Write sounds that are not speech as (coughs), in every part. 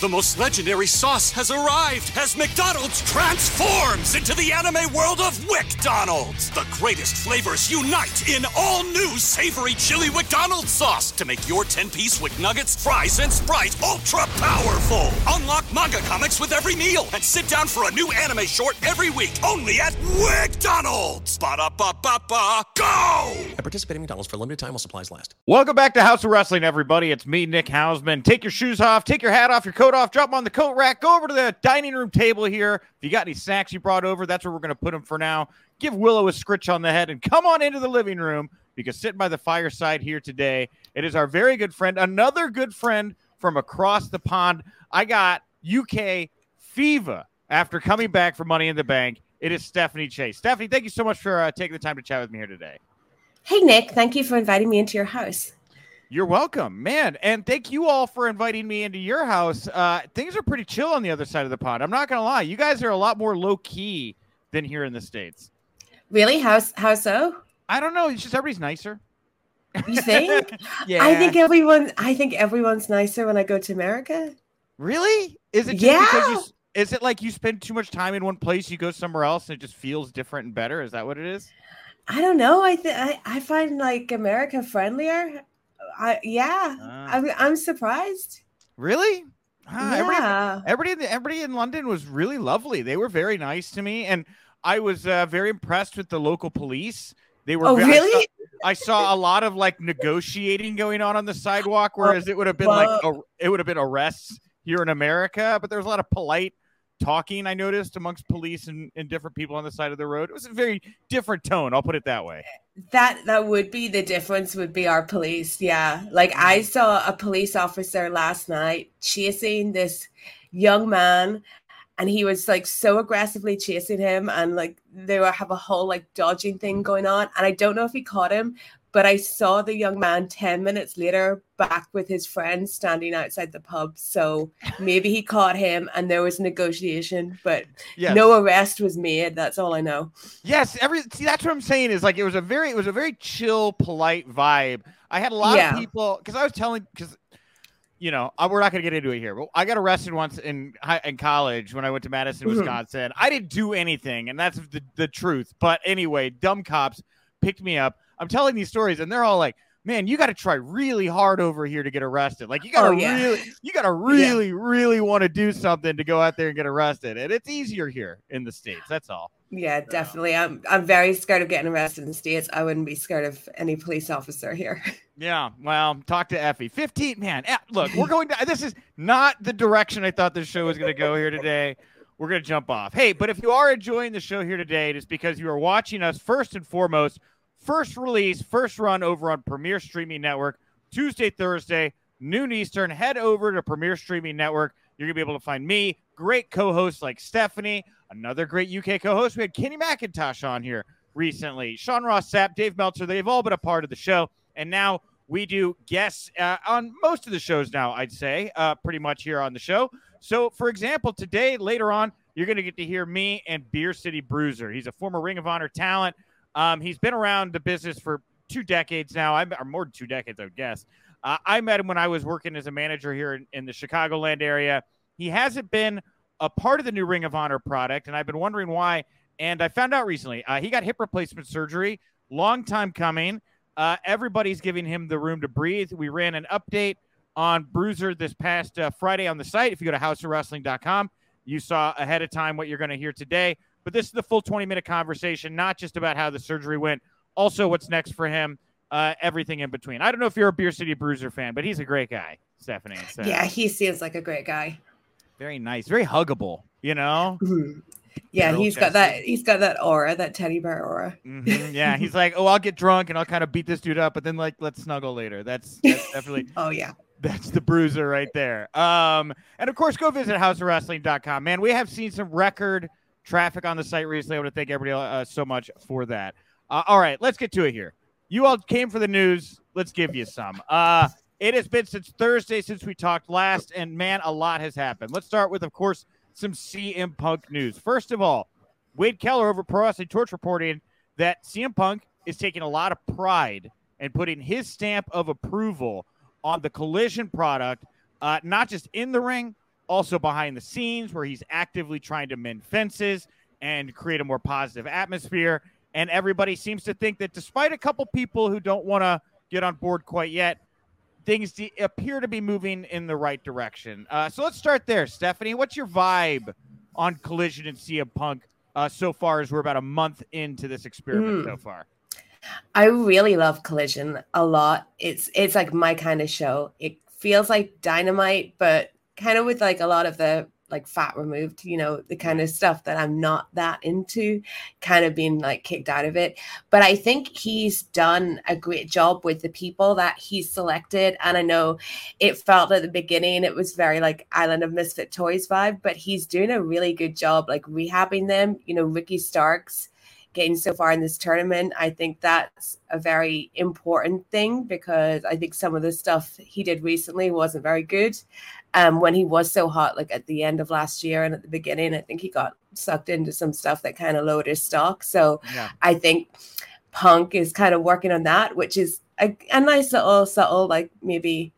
The most legendary sauce has arrived as McDonald's transforms into the anime world of WickDonald's. The greatest flavors unite in all new savory chili McDonald's sauce to make your 10-piece Wick Nuggets, fries, and Sprite ultra powerful. Unlock manga comics with every meal and sit down for a new anime short every week only at WickDonald's. Ba-da-ba-ba-ba, go! At participating in McDonald's for a limited time while supplies last. Welcome back to Haus of Wrestling, everybody. It's me, Nick Hausman. Take your shoes off, take your hat off, your coat off, drop them on the coat rack, go over to the dining room table here. If you got any snacks you brought over, that's where we're going to put them for now. Give Willow a scritch on the head and come on into the living room because sitting by the fireside here today, it is our very good friend, another good friend from across the pond. I got UK Fever after coming back from Money in the Bank. It is Stephanie Chase. Stephanie, thank you so much for uh, taking the time to chat with me here today. Hey, Nick, thank you for inviting me into your house. You're welcome, man. And thank you all for inviting me into your house. Uh, things are pretty chill on the other side of the pond. I'm not going to lie. You guys are a lot more low key than here in the States. Really? How, how so? I don't know. It's just everybody's nicer. You think? (laughs) yeah. I think everyone. I think everyone's nicer when I go to America. Really? Is it just Yeah. because you, is it like you spend too much time in one place, you go somewhere else, and it just feels different and better? Is that what it is? I don't know. I think I I find like America friendlier. I yeah. Ah. I'm I'm surprised. Really? Ah, everybody- yeah. everybody in the, everybody in London was really lovely. They were very nice to me, and I was uh, very impressed with the local police. They were Oh, ve- I saw- really? I saw a lot of like negotiating going on on the sidewalk, whereas it would have been like a, it would have been arrests here in America. But there was a lot of polite talking I noticed amongst police and, and different people on the side of the road. It was a very different tone. I'll put it that way. That that would be the difference. Would be our police. Yeah. Like I mm-hmm. saw a police officer last night chasing this young man and he was like so aggressively chasing him and like they were have a whole like dodging thing mm-hmm. going on and i don't know if he caught him but i saw the young man 10 minutes later back with his friends standing outside the pub so maybe he caught him and there was negotiation but Yes. no arrest was made that's all i know Yes, every see that's what I'm saying is like it was a very it was a very chill, polite vibe. I had a lot Yeah. of people because I was telling because you know we're not gonna get into it here, but I got arrested once in in college when I went to Madison, Mhm. Wisconsin. I didn't do anything, and that's the the truth. But anyway, dumb cops picked me up. I'm telling these stories, and they're all like. Man, you got to try really hard over here to get arrested. Like you got to Oh, yeah. really, you got to really, really want to do something to go out there and get arrested. And it's easier here in the states. That's all. Yeah, definitely. I'm I'm very scared of getting arrested in the States. I wouldn't be scared of any police officer here. (laughs) Yeah, well, talk to Effie. 15, man. eh, Look, we're going to, this is not the direction I thought this show was going to go here today. We're going to jump off. Hey, but if you are enjoying the show here today, it is because you are watching us first and foremost, first release, first run over on Premier Streaming Network, Tuesday, Thursday, noon Eastern. Head over to Premier Streaming Network. You're going to be able to find me, great co hosts like Stephanie, another great UK co host. We had Kenny McIntosh on here recently, Sean Ross Sapp, Dave Meltzer. They've all been a part of the show. And now we do guests uh, on most of the shows now, I'd say, uh, pretty much here on the show. So, for example, today, later on, you're going to get to hear me and Beer City Bruiser. He's a former Ring of Honor talent. Um, he's been around the business for two decades now, I or more than two decades, I would guess. Uh, I met him when I was working as a manager here in, in the Chicagoland area. He hasn't been a part of the new Ring of Honor product, and I've been wondering why. And I found out recently uh, he got hip replacement surgery, long time coming. Uh, everybody's giving him the room to breathe. We ran an update on Bruiser this past uh, Friday on the site. If you go to hausofwrestling.com, you saw ahead of time what you're going to hear today. But this is the full 20 minute conversation, not just about how the surgery went, also what's next for him, uh, everything in between. I don't know if you're a Beer City Bruiser fan, but he's a great guy, Stephanie. So, Yeah, he seems like a great guy. very nice, very huggable. You know, Mhm. Yeah, he's got that. He's got that aura, that teddy bear aura. Mhm, yeah. He's like, oh, I'll get drunk and I'll kind of beat this dude up, but then like let's snuggle later. That's that's definitely (laughs) Oh yeah. That's the bruiser right there. Um, and of course, go visit hausofwrestling.com. Man, we have seen some record traffic on the site recently. I want to thank everybody uh, so much for that. Uh, all right, let's get to it here. You all came for the news. Let's give you some. Uh, it has been since Thursday since we talked last, and man, a lot has happened. Let's start with, of course, some CM Punk news. First of all, Wade Keller over Pro Wrestling Torch reporting that CM Punk is taking a lot of pride and putting his stamp of approval on the collision product, uh, not just in the ring, also behind the scenes where he's actively trying to mend fences and create a more positive atmosphere. And everybody seems to think that despite a couple people who don't want to get on board quite yet, things de- appear to be moving in the right direction. Uh, so let's start there, Stephanie. What's your vibe on Collision and CM Punk uh, so far as we're about a month into this experiment Mm. so far? I really love Collision a lot. It's it's like my kind of show. It feels like Dynamite, but kind of with like a lot of the like fat removed, you know, the kind of stuff that I'm not that into, kind of being like kicked out of it. But I think he's done a great job with the people that he's selected. And I know it felt at the beginning it was very like Island of Misfit Toys vibe, but he's doing a really good job like rehabbing them. You know, Ricky Starks getting so far in this tournament. I think that's a very important thing because I think some of the stuff he did recently wasn't very good. Um, when he was so hot, like at the end of last year and at the beginning, I think he got sucked into some stuff that kind of lowered his stock. So Yeah. I think Punk is kind of working on that, which is a, a nice little subtle, like maybe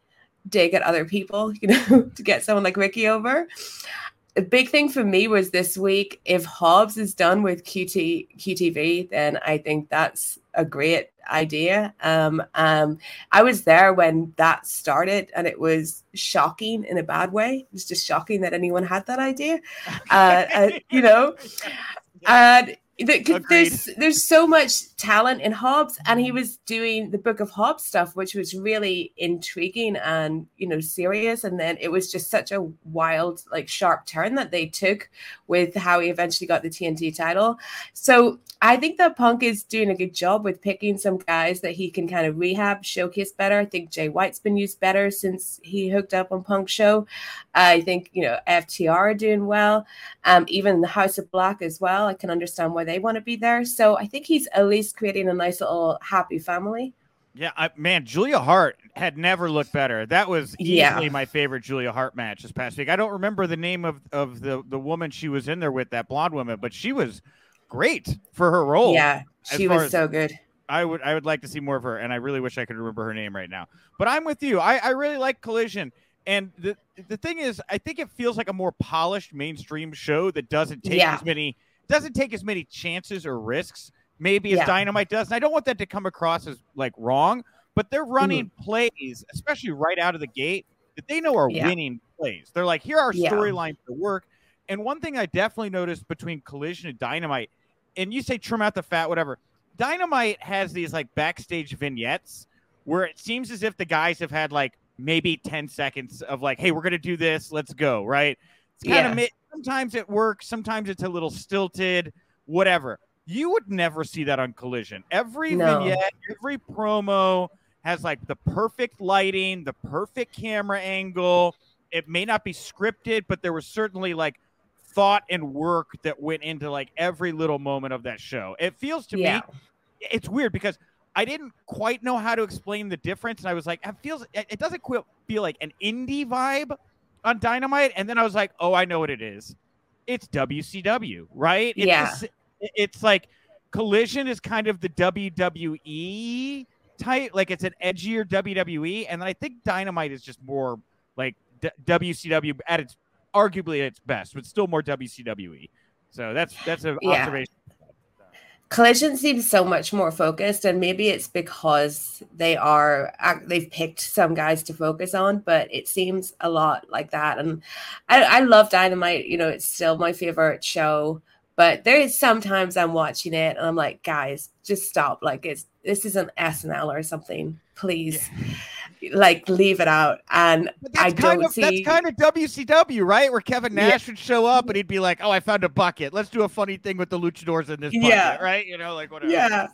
dig at other people, (laughs) you know, to get someone like Ricky over. A big thing for me was this week. If Hobbs is done with QT QTV, then I think that's a great idea. Um, um, I was there when that started, and it was shocking in a bad way. It was just shocking that anyone had that idea. (laughs) Uh, uh, you know, and Agreed. there's there's so much talent in Hobbs, and he was doing the Book of Hobbs stuff, which was really intriguing and you know serious. And then it was just such a wild, like sharp turn that they took with how he eventually got the TNT title. So I think that Punk is doing a good job with picking some guys that he can kind of rehab, showcase better. I think Jay White's been used better since he hooked up on Punk show. I think you know FTR are doing well. Um, even the House of Black as well. I can understand why they want to be there. So I think he's at least creating a nice little happy family. Yeah, I, man, Julia Hart had never looked better. That was easily Yeah. my favorite Julia Hart match this past week. I don't remember the name of, of the, the woman she was in there with, that blonde woman, but she was great for her role. yeah, she was so good. I would I would like to see more of her, and I really wish I could remember her name right now. But I'm with you. I, I really like Collision, and the the thing is, I think it feels like a more polished mainstream show that doesn't take Yeah. as many doesn't take as many chances or risks maybe as Yeah. Dynamite does. And I don't want that to come across as like wrong, but they're running Mm-hmm. plays, especially right out of the gate, that they know are Yeah. winning plays. They're like, here are Yeah. storylines that work. And one thing I definitely noticed between Collision and Dynamite, and you say trim out the fat, whatever. Dynamite has these like backstage vignettes where it seems as if the guys have had like maybe 10 seconds of like, hey, we're going to do this. Let's go. Right. It's kind of Yeah. sometimes it works. Sometimes it's a little stilted, whatever. You would never see that on Collision. Every No. vignette, every promo has like the perfect lighting, the perfect camera angle. It may not be scripted, but there was certainly like thought and work that went into like every little moment of that show. It feels to Yeah. me it's weird because I didn't quite know how to explain the difference, and I was like, it feels it doesn't quite feel like an indie vibe on Dynamite, and then I was like, oh, I know what it is. It's WCW, right? It's Yeah. the it's like Collision is kind of the WWE type, like it's an edgier WWE, and then I think Dynamite is just more like D- WCW at its arguably at its best, but still more WCWE. So that's that's an Yeah. observation. Collision seems so much more focused, and maybe it's because they are they've picked some guys to focus on, but it seems a lot like that. And I, I love Dynamite. You know, it's still my favorite show. But there is sometimes I'm watching it and I'm like, guys, just stop. Like it's this is an SNL or something. Please, like leave it out. And I that's kind don't of see. that's kind of WCW, right? Where Kevin Yeah. Nash would show up and he'd be like, "Oh, I found a bucket. Let's do a funny thing with the luchadors in this bucket." Yeah. Right? You know, like whatever. yeah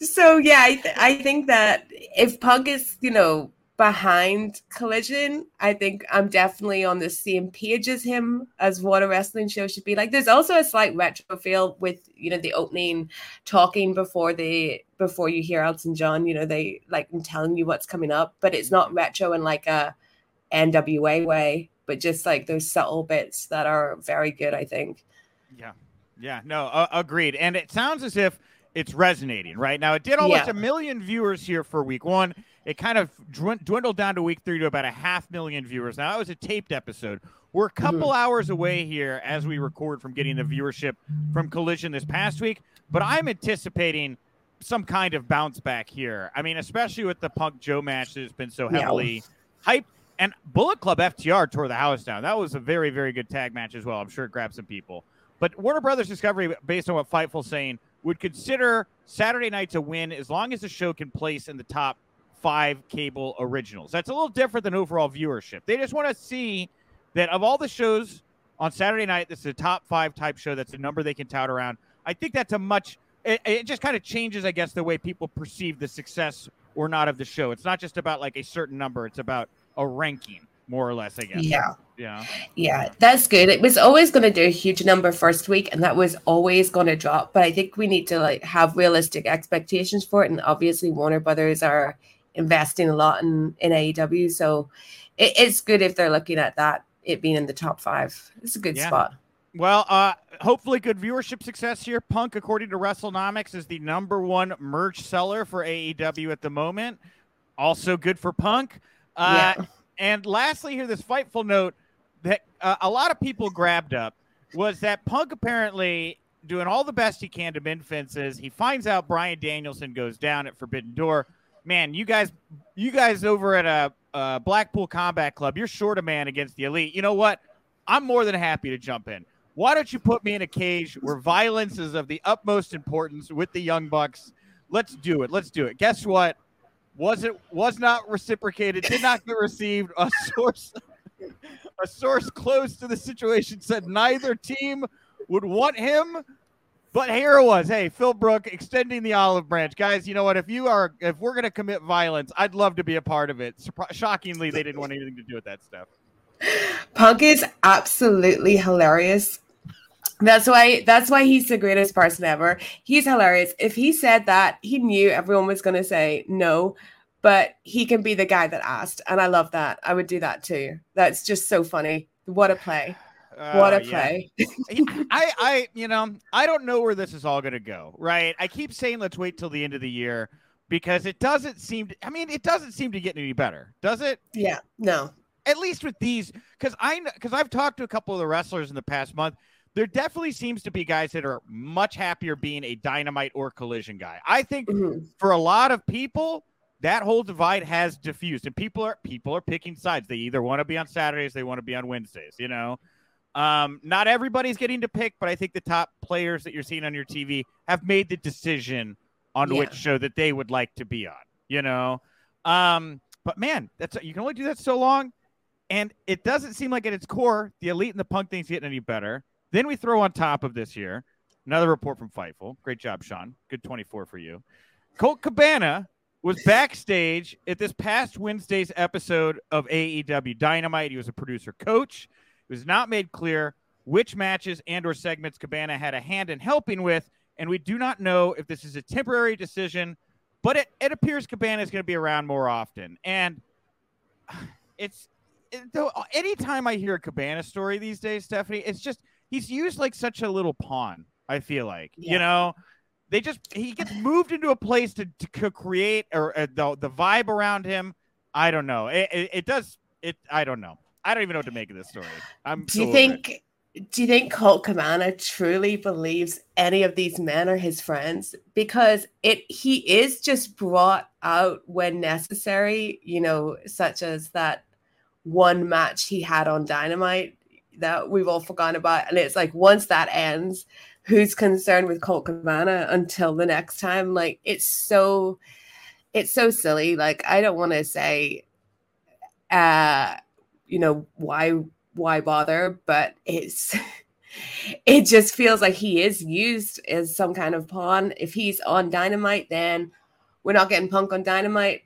so yeah I, th- I think that if punk is you know behind collision i think i'm definitely on the same page as him as what a wrestling show should be like there's also a slight retro feel with you know the opening talking before the before you hear elton john you know they like telling you what's coming up but it's not retro in like a nwa way but just like those subtle bits that are very good i think Yeah. Yeah. No, uh, agreed. And it sounds as if it's resonating right now. It did almost Yeah. a million viewers here for week one. It kind of dwindled down to week three to about a half million viewers. Now that was a taped episode. We're a couple mm-hmm. hours away here as we record from getting the viewership from Collision this past week, but I'm anticipating some kind of bounce back here. I mean, especially with the Punk Joe match that's been so Yeah. heavily hyped. And Bullet Club FTR tore the house down. That was a very, very good tag match as well. I'm sure it grabbed some people. But Warner Brothers Discovery, based on what Fightful's saying, would consider Saturday nights a win as long as the show can place in the top five cable originals. That's a little different than overall viewership. They just want to see that of all the shows on Saturday night, this is a top five type show. That's a number they can tout around. I think that's a much. It, it just kind of changes, I guess, the way people perceive the success or not of the show. It's not just about like a certain number. It's about a ranking, more or less. I guess. Yeah. Yeah. Yeah, that's good. It was always going to do a huge number first week, and that was always going to drop. But I think we need to like have realistic expectations for it. And obviously, Warner Brothers are investing a lot in in AEW, so it, it's good if they're looking at that it being in the top five. It's a good Yeah. spot. Well, uh, hopefully, good viewership success here. Punk, according to WrestleNomics, is the number one merch seller for AEW at the moment. Also good for Punk. Uh, Yeah. And lastly, here, this fightful note that uh, a lot of people grabbed up was that Punk apparently doing all the best he can to mend fences. He finds out Bryan Danielson goes down at Forbidden Door. Man, you guys, you guys over at a uh, Blackpool Combat Club, you're short a man against the elite. You know what? I'm more than happy to jump in. Why don't you put me in a cage where violence is of the utmost importance with the Young Bucks? Let's do it. Let's do it. Guess what? Was it was not reciprocated? Did not get received. A source, a source close to the situation said neither team would want him. But here it was. Hey, Phil Brooks extending the olive branch, guys. You know what? If you are, if we're gonna commit violence, I'd love to be a part of it. Shockingly, they didn't want anything to do with that stuff. Punk is absolutely hilarious. That's why that's why he's the greatest person ever. He's hilarious. If he said that, he knew everyone was to say no, but he can be the guy that asked, and I love that. I would do that too. That's just so funny. What a play. What Uh, a yeah. play. I, I, you know, I don't know where this is all going to go, right? I keep saying let's wait till the end of the year because it doesn't seem. To, I mean, it doesn't seem to get any better, does it? Yeah. No. At least with these, because I, because I've talked to a couple of the wrestlers in the past month. There definitely seems to be guys that are much happier being a dynamite or collision guy. I think Mhm. for a lot of people, that whole divide has diffused, and people are people are picking sides. They either want to be on Saturdays, they want to be on Wednesdays. You know, um, not everybody's getting to pick, but I think the top players that you're seeing on your TV have made the decision on Yeah. which show that they would like to be on. You know, um, but man, that's you can only do that so long, and it doesn't seem like at its core the elite and the punk thing's getting any better. Then we throw on top of this here another report from Fightful. Great job, Sean. Good 24 for you. Colt Cabana was (laughs) backstage at this past Wednesday's episode of AEW Dynamite. He was a producer coach. It was not made clear which matches and or segments Cabana had a hand in helping with, and we do not know if this is a temporary decision, but it, it appears Cabana is going to be around more often. And (sighs) it's it, though anytime I hear a Cabana story these days, Stephanie, it's just he's used like such a little pawn. I feel like you know they just he gets moved into a place to, to create or uh, the the vibe around him. I don't know. It, it, it does it. I don't know. I don't even know what to make of this story. I'm. Do so you over it. think do you think Colt Cabana truly believes any of these men are his friends? Because it he is just brought out when necessary, you know, such as that one match he had on Dynamite that we've all forgotten about. And it's like once that ends, who's concerned with Colt Cabana until the next time? Like it's so it's so silly. Like I don't want to say uh you know why why bother? But it's (laughs) it just feels like he is used as some kind of pawn. If he's on dynamite then we're not getting punk on dynamite.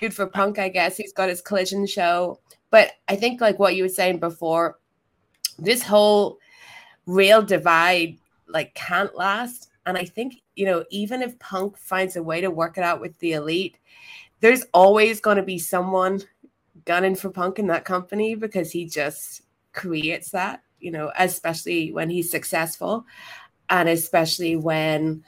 Good for punk i guess. He's got his collision show. But i think like what you were saying before this whole real divide like can't last. And i think you know even if punk finds a way to work it out with the elite there's always going to be someone gunning for Punk in that company because he just creates that, you know, especially when he's successful and especially when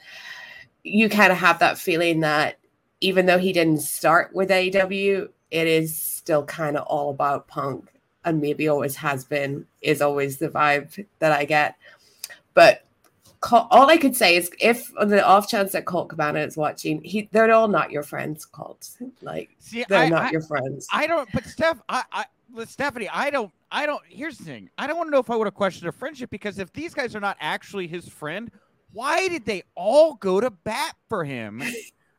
you kind of have that feeling that even though he didn't start with AEW, it is still kind of all about punk and maybe always has been, is always the vibe that I get. But all I could say is if on the off chance that Colt Cabana is watching, he they're all not your friends, Colt. Like See, they're I, not I, your friends. I don't but Steph, I, I Stephanie, I don't I don't here's the thing. I don't want to know if I would have questioned a friendship because if these guys are not actually his friend, why did they all go to bat for him?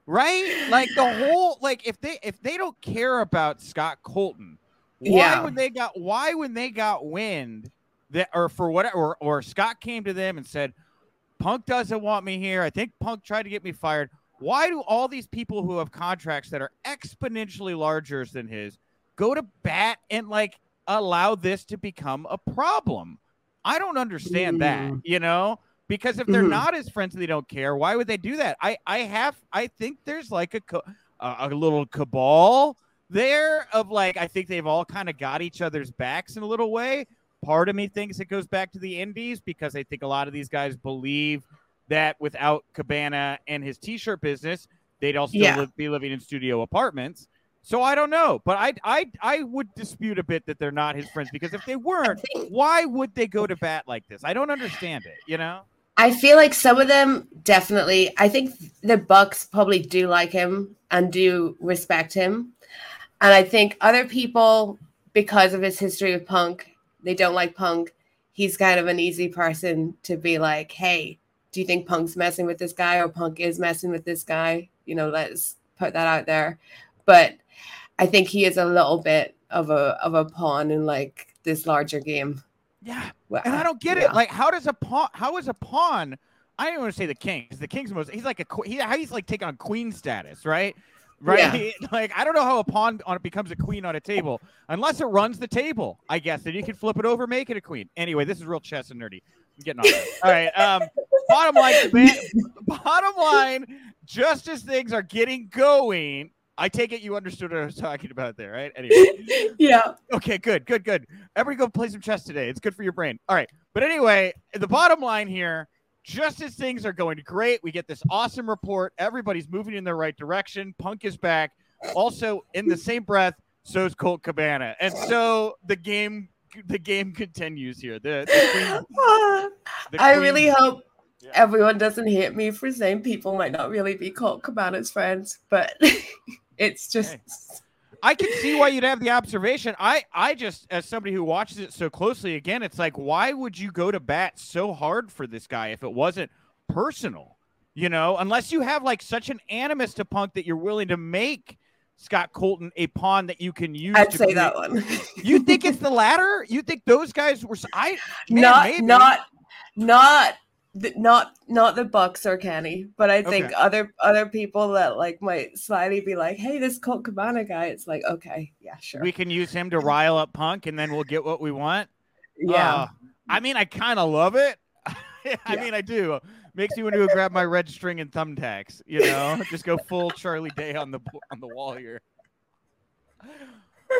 right? Like the whole like if they if they don't care about Scott Colton, why yeah. when they got why when they got wind that or for whatever or, or Scott came to them and said, Punk doesn't want me here. I think Punk tried to get me fired. Why do all these people who have contracts that are exponentially larger than his go to bat and like allow this to become a problem? I don't understand mm. that, you know? because if they're mm-hmm. not his friends and they don't care, why would they do that? I I have I think there's like a a little cabal there of like I think they've all kind of got each other's backs in a little way. Part of me thinks it goes back to the indies because I think a lot of these guys believe that without Cabana and his t-shirt business, they'd all still yeah. live, be living in studio apartments. So I don't know, but I I I would dispute a bit that they're not his friends because if they weren't, why would they go to bat like this? I don't understand it, you know? I feel like some of them definitely. I think the Bucks probably do like him and do respect him, and I think other people, because of his history with Punk, they don't like Punk. He's kind of an easy person to be like, "Hey, do you think Punk's messing with this guy, or Punk is messing with this guy?" You know, let's put that out there. But I think he is a little bit of a of a pawn in like this larger game. Yeah, well, and I don't get yeah. it. Like, how does a pawn? How is a pawn? I don't want to say the king because the king's most. He's like a he, he's like taking on queen status, right? Right. Yeah. (laughs) like I don't know how a pawn on it becomes a queen on a table unless it runs the table. I guess then you can flip it over, make it a queen. Anyway, this is real chess and nerdy. I'm getting on. All right. Um, (laughs) bottom line, bottom line, just as things are getting going, I take it you understood what I was talking about there, right? Anyway. (laughs) yeah. Okay, good, good, good. Everybody go play some chess today. It's good for your brain. All right. But anyway, the bottom line here, just as things are going great, we get this awesome report. Everybody's moving in the right direction. Punk is back. Also, in the same breath, so is Colt Cabana. And so the game the game continues here. The, the queen, the I really hope yeah. everyone doesn't hate me for saying people might not really be Colt Cabana's friends, but (laughs) it's just. I can see why you'd have the observation. I, I just, as somebody who watches it so closely, again, it's like, why would you go to bat so hard for this guy if it wasn't personal? You know, unless you have like such an animus to Punk that you're willing to make Scott Colton a pawn that you can use. I'd say create. that one. (laughs) you think it's the latter? You think those guys were? I man, not maybe. not not not not the Bucks or Kenny, but I think okay. other other people that like might slightly be like, "Hey, this Colt Cabana guy." It's like, okay, yeah, sure. We can use him to rile up Punk, and then we'll get what we want. Yeah, uh, I mean, I kind of love it. (laughs) I yeah. mean, I do. Makes me want to go grab my red string and thumbtacks. You know, (laughs) just go full Charlie Day on the on the wall here.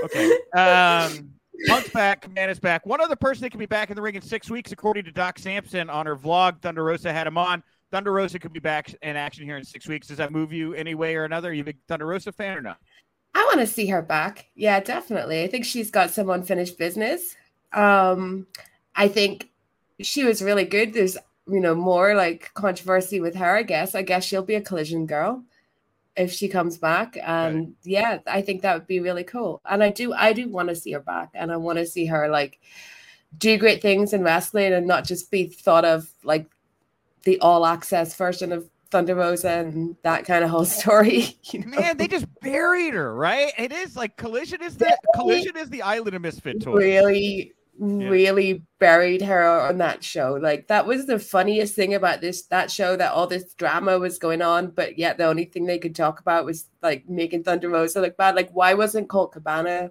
Okay. (laughs) Um. Punk's back. is back. One other person that can be back in the ring in six weeks, according to Doc Sampson on her vlog. Thunder Rosa had him on. Thunder Rosa could be back in action here in six weeks. Does that move you any way or another? Are you a big Thunder Rosa fan or not? I want to see her back. Yeah, definitely. I think she's got some unfinished business. Um, I think she was really good. There's, you know, more like controversy with her, I guess. I guess she'll be a collision girl if she comes back and right. yeah i think that would be really cool. And i do i do want to see her back and i want to see her like do great things in wrestling and not just be thought of like the all access version of thunder rosa and that kind of whole story (laughs) you know? man they just buried her right? It is like collision is the collision is the island of misfit toys. Really yeah. really buried her on that show. Like that was the funniest thing about this that show that all this drama was going on, but yet the only thing they could talk about was like making Thunder Rosa look bad. Like why wasn't Colt Cabana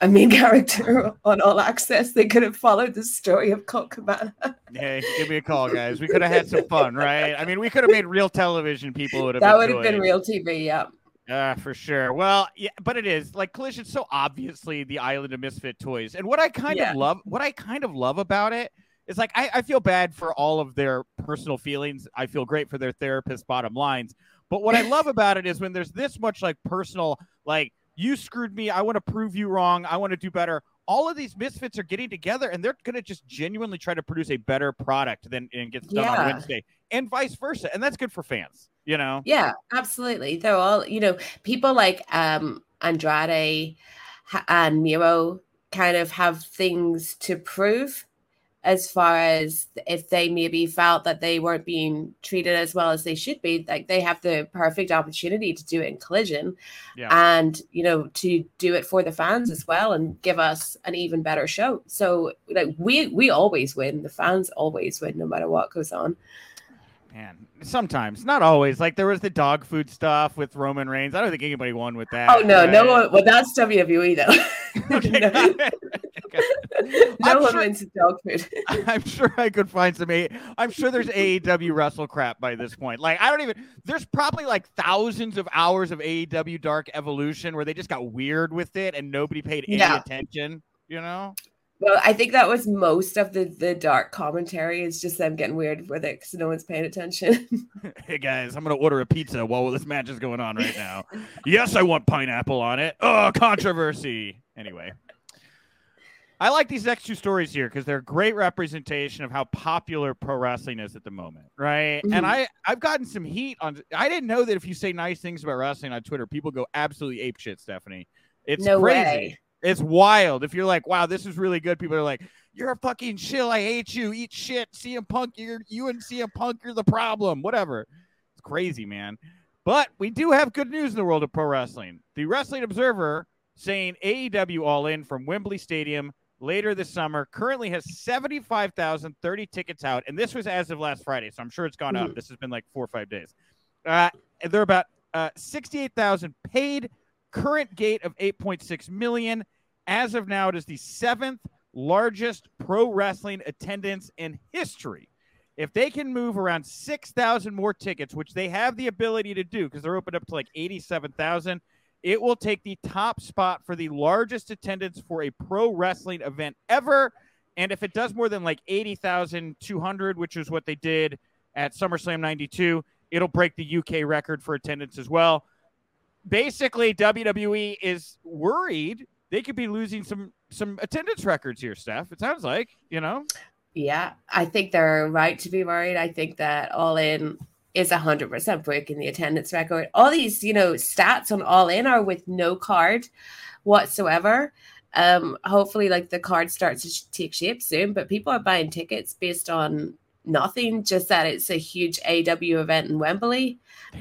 a main (laughs) character on All Access? They could have followed the story of Colt Cabana. hey, give me a call, guys. We could have had some fun, right? I mean, we could have made real television. People would have that would have been real TV. Yeah. Uh, for sure. Well, yeah, but it is like Collision. So obviously, the island of misfit toys, and what I kind yeah. of love, what I kind of love about it's like I, I feel bad for all of their personal feelings. I feel great for their therapist bottom lines. But what I love (laughs) about it is when there's this much like personal, like you screwed me. I want to prove you wrong. I want to do better. All of these misfits are getting together and they're going to just genuinely try to produce a better product than it gets done Yeah. on Wednesday and vice versa. And that's good for fans, you know? Yeah, absolutely. They're all, you know, people like um Andrade and Miro kind of have things to prove as far as if they maybe felt that they weren't being treated as well as they should be like they have the perfect opportunity to do it in collision Yeah. and you know to do it for the fans as well and give us an even better show so like we we always win the fans always win no matter what goes on Man, sometimes, not always. Like there was the dog food stuff with Roman Reigns. I don't think anybody won with that. oh no no right? one well that's wwe though (laughs) Okay, (laughs) (laughs) (laughs) no, got it. Okay. no I'm one sure- wins dog food I'm sure I could find some. A- I'm sure there's AEW wrestle crap by this point. Like I don't even. There's probably like thousands of hours of AEW Dark Elevation where they just got weird with it and nobody paid any Yeah. attention. You know? well i think that was most of the the dark commentary is just them getting weird with it because no one's paying attention (laughs) (laughs) hey guys, I'm gonna order a pizza while this match is going on right now. yes, I want pineapple on it. Oh, controversy. Anyway. I like these next two stories here because they're a great representation of how popular pro wrestling is at the moment, right? And Mhm. I I've gotten some heat on. I didn't know that if you say nice things about wrestling on Twitter, people go absolutely ape shit. Stephanie, it's no crazy. way It's wild. If you're like, wow, this is really good, people are like, you're a fucking shill. I hate you. Eat shit. CM Punk, you're you and CM Punk, you're the problem. Whatever. It's crazy, man. But we do have good news in the world of pro wrestling. The Wrestling Observer saying AEW All In from Wembley Stadium later this summer currently has 75,030 tickets out. And this was as of last Friday. So I'm sure it's gone up. Mhm. This has been like four or five days. Uh, and they're about uh, 68,000 paid, current gate of 8.6 million. As of now, it is the seventh largest pro wrestling attendance in history. If they can move around 6,000 more tickets, which they have the ability to do because they're opened up to like 87,000, it will take the top spot for the largest attendance for a pro wrestling event ever. And if it does more than like 80,200, which is what they did at SummerSlam 92, it'll break the UK record for attendance as well. Basically, WWE is worried they could be losing some some attendance records here, Steph. It sounds like, you know. Yeah, I think they're right to be worried. I think that All In is 100% breaking the attendance record. All these, you know, stats on All In are with no card whatsoever. Um, hopefully, like the card starts to take shape soon, but people are buying tickets based on nothing, just that it's a huge AW event in Wembley.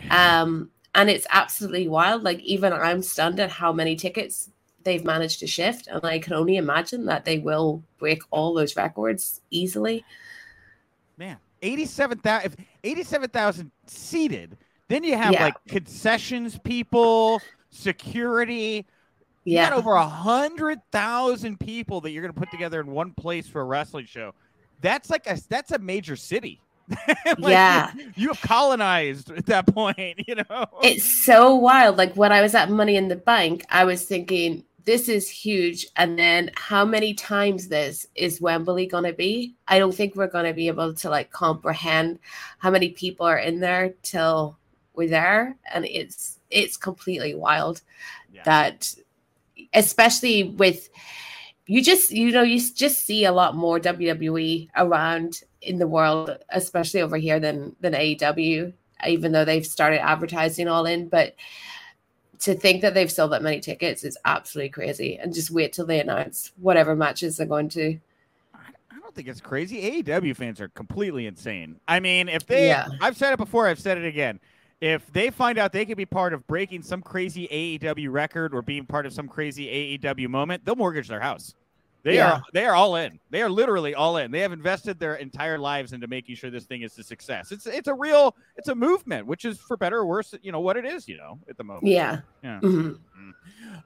Um, and it's absolutely wild. Like, even I'm stunned at how many tickets they've managed to shift. And I can only imagine that they will break all those records easily. Man, 87,000 if 87,000 seated, then you have Yeah. like concessions people, security. You Yeah. got over a hundred thousand people that you're going to put together in one place for a wrestling show. That's like a that's a major city. (laughs) Like, Yeah. you, you have colonized at that point. (laughs) You know, It's so wild. Like when I was at Money in the Bank, I was thinking, this is huge. And then how many times this is Wembley going to be? I don't think we're going to be able to like comprehend how many people are in there till we're there. And it's, it's completely wild Yeah. that, especially with, you just, you know, you just see a lot more WWE around in the world, especially over here than, than AEW even though they've started advertising all in. But to think that they've sold that many tickets is absolutely crazy. And just wait till they announce whatever matches they're going to. I don't think it's crazy. AEW fans are completely insane. I mean, if they, Yeah. I've said it before, I've said it again. If they find out they could be part of breaking some crazy AEW record or being part of some crazy AEW moment, they'll mortgage their house. They Yeah. are they are all in. They are literally all in. They have invested their entire lives into making sure this thing is a success. It's it's a real it's a movement, which is for better or worse, you know what it is, you know, at the moment. Yeah. Yeah. Mhm.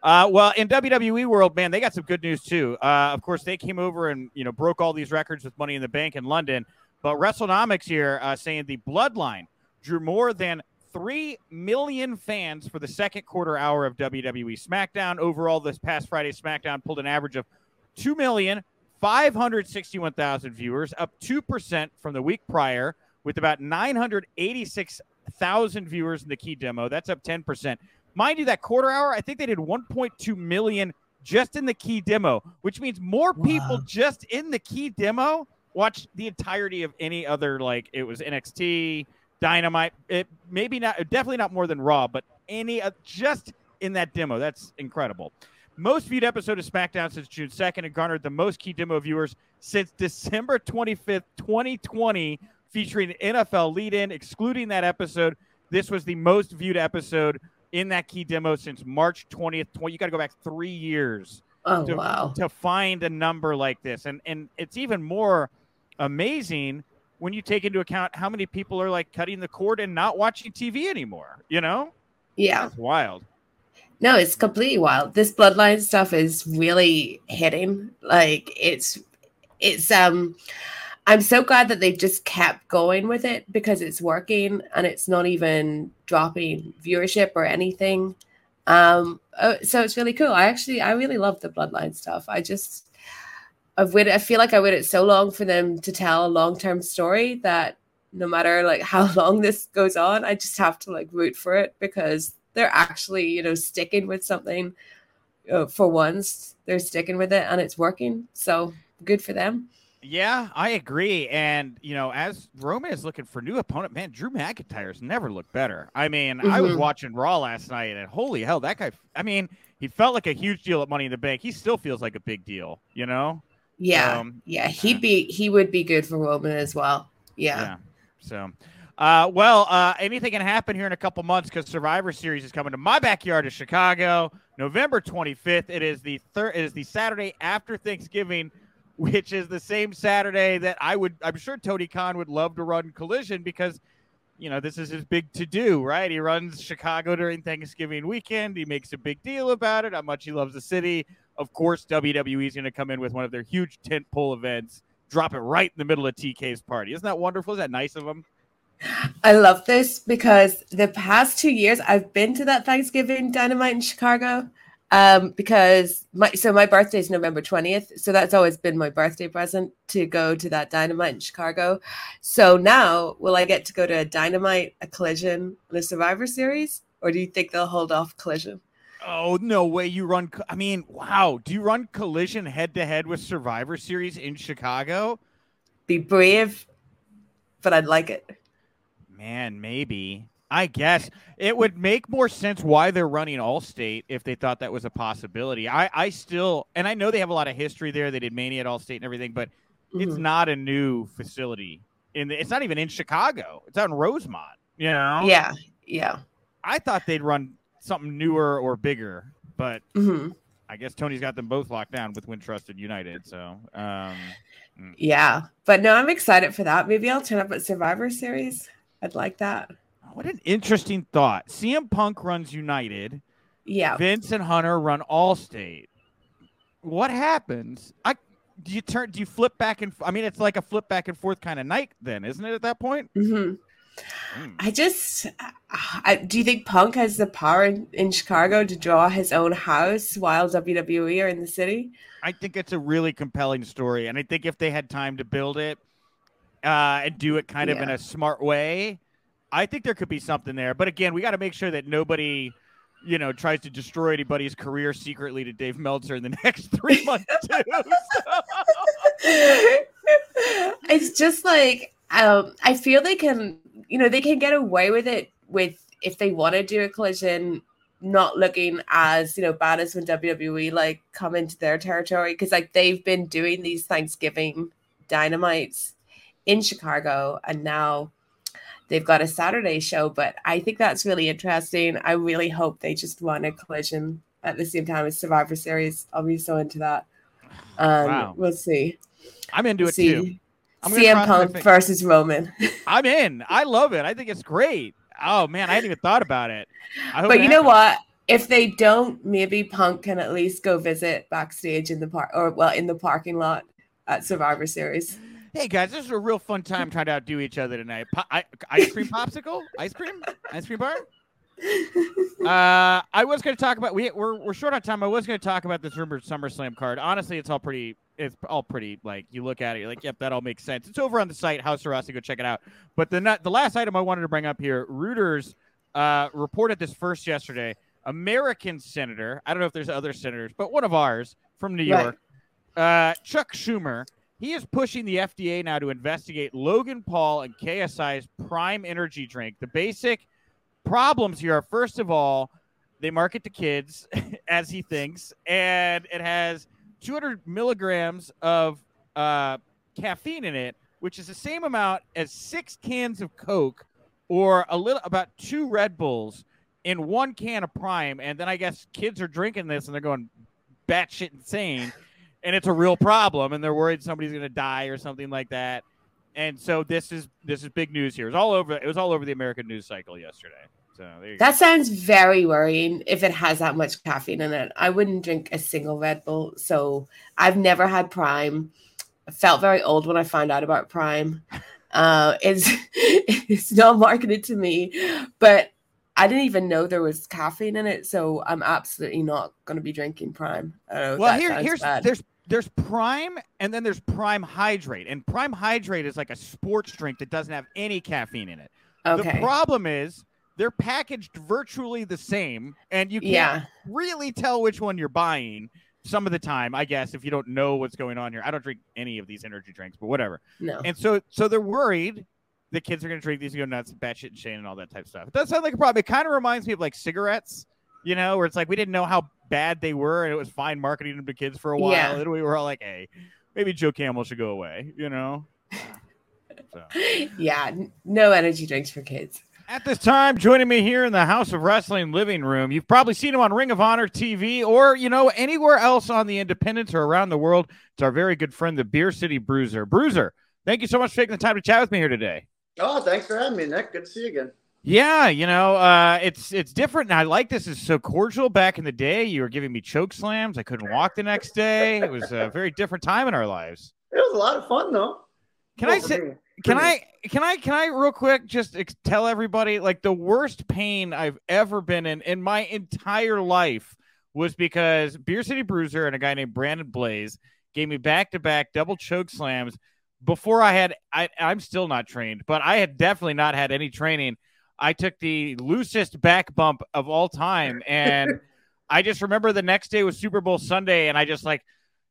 Uh, well, in WWE world, man, they got some good news too. Uh, of course, they came over and you know broke all these records with Money in the Bank in London. But WrestleNomics here uh, saying the Bloodline drew more than three million fans for the second quarter hour of WWE SmackDown. Overall, this past Friday, SmackDown pulled an average of two million 561,000 viewers, up 2% from the week prior, with about 986,000 viewers in the key demo. That's up 10%. Mind you, that quarter hour, I think they did 1.2 million just in the key demo, which means more people Wow. just in the key demo watch the entirety of any other like it was NXT, Dynamite. It maybe not, definitely not more than Raw, but any uh, just in that demo. That's incredible. Most viewed episode of SmackDown since June 2nd and garnered the most key demo viewers since December 25th, 2020, featuring NFL lead in. Excluding that episode, this was the most viewed episode in that key demo since March 20th. 20, you got to go back three years Oh to, wow. to find a number like this. And, and it's even more amazing when you take into account how many people are like cutting the cord and not watching TV anymore. You know? Yeah. That's wild. No, it's completely wild. This bloodline stuff is really hitting. Like it's it's um I'm so glad that they've just kept going with it because it's working and it's not even dropping viewership or anything. Um uh, so it's really cool. I actually I really love the bloodline stuff. I just I've waited I feel like I waited so long for them to tell a long-term story that no matter like (laughs) how long this goes on, I just have to like root for it because they're actually, you know, sticking with something uh, for once. They're sticking with it and it's working. So good for them. Yeah, I agree. And you know, as Roman is looking for new opponent, man, Drew McIntyre's never looked better. I mean, I was Mhm. watching Raw last night, and holy hell, that guy! I mean, he felt like a huge deal at Money in the Bank. He still feels like a big deal. You know? Yeah. Um, yeah. He'd be, he would be good for Roman as well. Yeah. Yeah. So, uh, well, uh, anything can happen here in a couple months because Survivor Series is coming to my backyard of Chicago, November 25th. It is the third. It is the Saturday after Thanksgiving, which is the same Saturday that I would. I'm sure Tony Khan would love to run Collision because, you know, this is his big to do, right? He runs Chicago during Thanksgiving weekend. He makes a big deal about it. How much he loves the city. Of course, WWE is going to come in with one of their huge tentpole events drop it right in the middle of TK's party. Isn't that wonderful? Is that nice of him? I love this because the past two years I've been to that Thanksgiving dynamite in Chicago. Um, because my so my birthday is November 20th. So that's always been my birthday present to go to that dynamite in Chicago. So now will I get to go to a dynamite, a collision, and a survivor series? Or do you think they'll hold off collision? Oh no way! You run. I mean, wow. Do you run Collision head to head with Survivor Series in Chicago? Be brave, but I'd like it. Man, maybe. I guess it would make more sense why they're running Allstate if they thought that was a possibility. I, I still, and I know they have a lot of history there. They did Mania at Allstate and everything, but it's Mhm. not a new facility. In the, it's not even in Chicago. It's out in Rosemont. You know. Yeah, yeah. I thought they'd run something newer or bigger, but hmm I guess Tony's got them both locked down with Wintrust and United. So, um, Yeah, but no, I'm excited for that. Maybe I'll turn up at Survivor Series. I'd like that. what an interesting thought. CM Punk runs United. Yeah. Vince and Hunter run Allstate. What happens? I do you turn? Do you flip back and? I mean, it's like a flip back and forth kind of night, then, isn't it? At that point, hmm Mm. I just, I, do you think Punk has the power in, in Chicago to draw his own house while WWE are in the city? I think it's a really compelling story, and I think if they had time to build it uh, and do it kind of in a smart way, I think there could be something there. But again, we got to make sure that nobody, you know, tries to destroy anybody's career secretly to Dave Meltzer in the (laughs) next three months too. (laughs) it's just like um, I feel they can, you know, they can get away with it with if they want to do a collision, not looking as you know bad as when WWE like come into their territory because like they've been doing these Thanksgiving dynamites in Chicago and now they've got a Saturday show. But I think that's really interesting. I really hope they just run a collision at the same time as Survivor Series. I'll be so into that. Um, Wow. We'll see. I'm into it see too. I'm CM Punk versus Roman. (laughs) I'm in. I love it. I think it's great. Oh man, I hadn't even thought about it. But you know what? If they don't, maybe Punk can at least go visit backstage in the park or well in the parking lot at Survivor Series. Hey guys, this is a real fun time trying to outdo each other tonight. Po- I- ice cream (laughs) popsicle, ice cream, ice cream bar. Uh, I was going to talk about we we're, we're short on time. I was going to talk about this rumored SummerSlam card. Honestly, it's all pretty it's all pretty like you look at it, you're like, yep, that all makes sense. It's over on the site, House Arrest, go check it out. But the the last item I wanted to bring up here, Reuters uh, reported this first yesterday. American senator, I don't know if there's other senators, but one of ours from New York, right. uh, Chuck Schumer, he is pushing the FDA now to investigate Logan Paul and KSI's Prime Energy drink. The basic problems here are, first of all, they market to kids, (laughs) as he thinks, and it has 200 milligrams of uh, caffeine in it, which is the same amount as six cans of Coke or a little about two Red Bulls in one can of Prime. And then I guess kids are drinking this and they're going batshit insane, and it's a real problem, and they're worried somebody's going to die or something like that. And so this is this is big news here. It was all over. It was all over the American news cycle yesterday. So that go. sounds very worrying if it has that much caffeine in it. I wouldn't drink a single Red Bull. So I've never had Prime. I felt very old when I found out about Prime. (laughs) Uh, it's (laughs) it's not marketed to me, but I didn't even know there was caffeine in it. So I'm absolutely not going to be drinking Prime. well, here, here's bad. there's there's Prime and then there's Prime Hydrate, and Prime Hydrate is like a sports drink that doesn't have any caffeine in it. Okay. The problem is they're packaged virtually the same, and you can't yeah. really tell which one you're buying some of the time, I guess, if you don't know what's going on here. I don't drink any of these energy drinks, but whatever. No. And so so they're worried the kids are gonna drink these and go nuts, batshit insane and all that type of stuff. It does sound like a problem. It kind of reminds me of like cigarettes, you know, where it's like we didn't know how bad they were and it was fine marketing them to kids for a while. Yeah. And we were all like, hey, maybe Joe Camel should go away, you know? So. (laughs) Yeah, no energy drinks for kids. At this time, joining me here in the Haus of Wrestling living room, you've probably seen him on Ring of Honor TV or, you know, anywhere else on the independents or around the world. It's our very good friend, the Beer City Bruiser. Bruiser, thank you so much for taking the time to chat with me here today. Oh, thanks for having me, Nick. Good to see you again. Yeah, you know, uh, it's it's different, and I like this. is so cordial. Back in the day, you were giving me choke slams. I couldn't walk the next day. It was a very different time in our lives. It was a lot of fun, though. Can I say? Can I can I can I real quick just ex- tell everybody like the worst pain I've ever been in in my entire life was because Beer City Bruiser and a guy named Brandon Blaze gave me back to back double choke slams before I had I I'm still not trained, but I had definitely not had any training. I took the loosest back bump of all time (laughs) and I just remember the next day was Super Bowl Sunday and I just like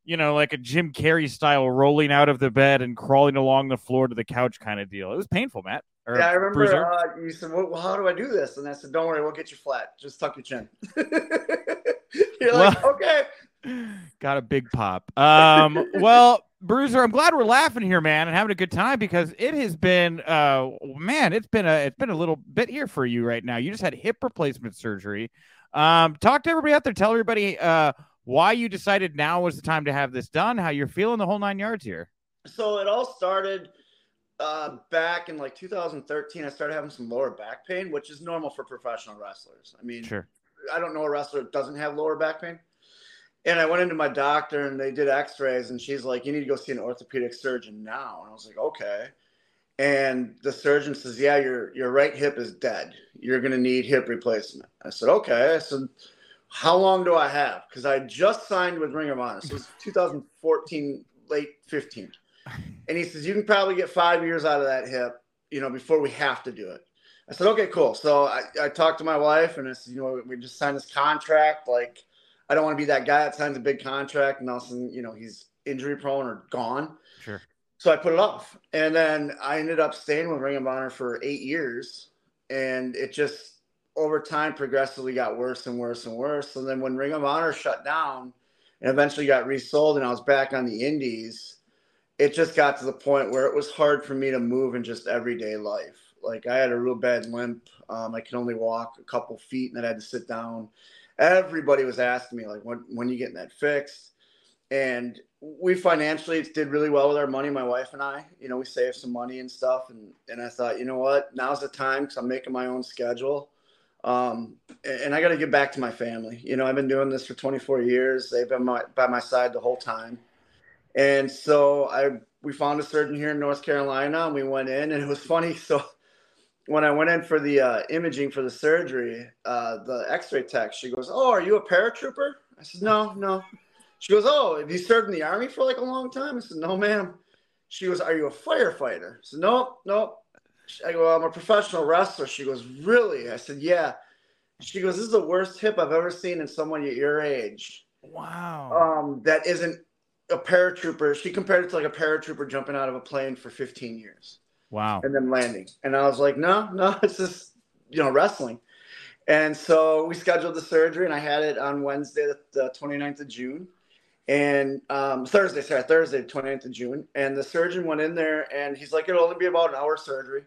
you know, like a Jim Carrey style rolling out of the bed and crawling along the floor to the couch kind of deal. It was painful, Matt. yeah, I remember uh, you said, well, how do I do this? And I said, don't worry, we'll get you flat. Just tuck your chin. (laughs) You're well, like, okay. (laughs) Got a big pop. Um, well, Bruiser, I'm glad we're laughing here, man, and having a good time because it has been, uh, man, it's been a, it's been a little bit here for you right now. You just had hip replacement surgery. Um, talk to everybody out there. Tell everybody, uh, why you decided now was the time to have this done, how you're feeling the whole nine yards here. So it all started uh, back in like 2013. I started having some lower back pain, which is normal for professional wrestlers. I mean, sure. I don't know a wrestler that doesn't have lower back pain. And I went into my doctor and they did x rays, and she's like, You need to go see an orthopedic surgeon now. And I was like, Okay. And the surgeon says, Yeah, your, your right hip is dead. You're going to need hip replacement. I said, Okay. I said, how long do I have? Because I just signed with Ring of Honor. So it was 2014, late 15. (laughs) And he says, you can probably get five years out of that hip, you know, before we have to do it. I said, okay, cool. So I, I talked to my wife and I said, you know, we just signed this contract. Like, I don't want to be that guy that signs a big contract and all of a sudden, you know, he's injury prone or gone. Sure. So I put it off. And then I ended up staying with Ring of Honor for eight years. And it just, over time progressively got worse and worse and worse. And then when Ring of Honor shut down and eventually got resold and I was back on the indies, it just got to the point where it was hard for me to move in just everyday life. Like I had a real bad limp. Um, I could only walk a couple feet and then I had to sit down. Everybody was asking me like, when, when you getting that fixed? And we financially did really well with our money, my wife and I. You know, we saved some money and stuff. And, and I thought, you know what, now's the time because I'm making my own schedule um, and I got to get back to my family. You know, I've been doing this for 24 years. They've been my, by my side the whole time. And so I we found a surgeon here in North Carolina, and we went in, and it was funny. (laughs) So when I went in for the uh, imaging for the surgery, uh, the X-ray tech, she goes, "Oh, are you a paratrooper?" I said, "No, no." She goes, "Oh, have you served in the army for like a long time?" I said, "No, ma'am." She goes, "Are you a firefighter?" I said, "Nope, nope." I go, "I'm a professional wrestler." She goes, "Really?" I said, "Yeah." She goes, "This is the worst hip I've ever seen in someone your age." Wow. Um, that isn't a paratrooper. She compared it to like a paratrooper jumping out of a plane for 15 years Wow. and then landing. And I was like, no, no, (laughs) it's just, you know, wrestling. And so we scheduled the surgery and I had it on Wednesday, the 29th of June and um, Thursday, sorry, Thursday, 29th of June. And the surgeon went in there and he's like, it'll only be about an hour surgery.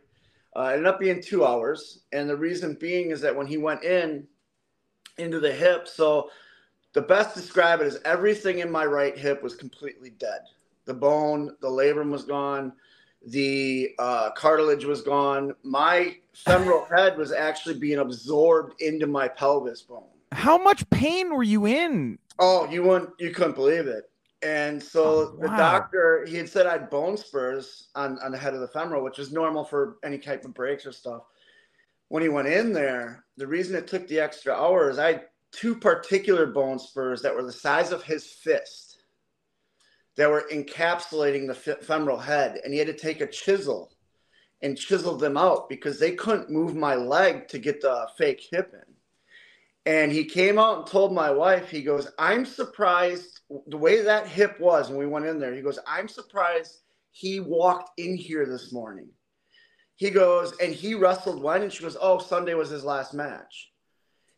Uh, ended up being two hours. And the reason being is that when he went in into the hip, so the best describe it is everything in my right hip was completely dead. The bone, the labrum was gone, the uh, cartilage was gone. My femoral (laughs) head was actually being absorbed into my pelvis bone. How much pain were you in? Oh, you wouldn't, you couldn't believe it. And so Oh, the doctor, he had said I had bone spurs on, on the head of the femoral, which is normal for any type of breaks or stuff. When he went in there, the reason it took the extra hour is I had two particular bone spurs that were the size of his fist that were encapsulating the femoral head. And he had to take a chisel and chisel them out because they couldn't move my leg to get the fake hip in. And he came out and told my wife, he goes, I'm surprised the way that hip was when we went in there. He goes, I'm surprised he walked in here this morning. He goes, and he wrestled when? And she goes, Oh, Sunday was his last match.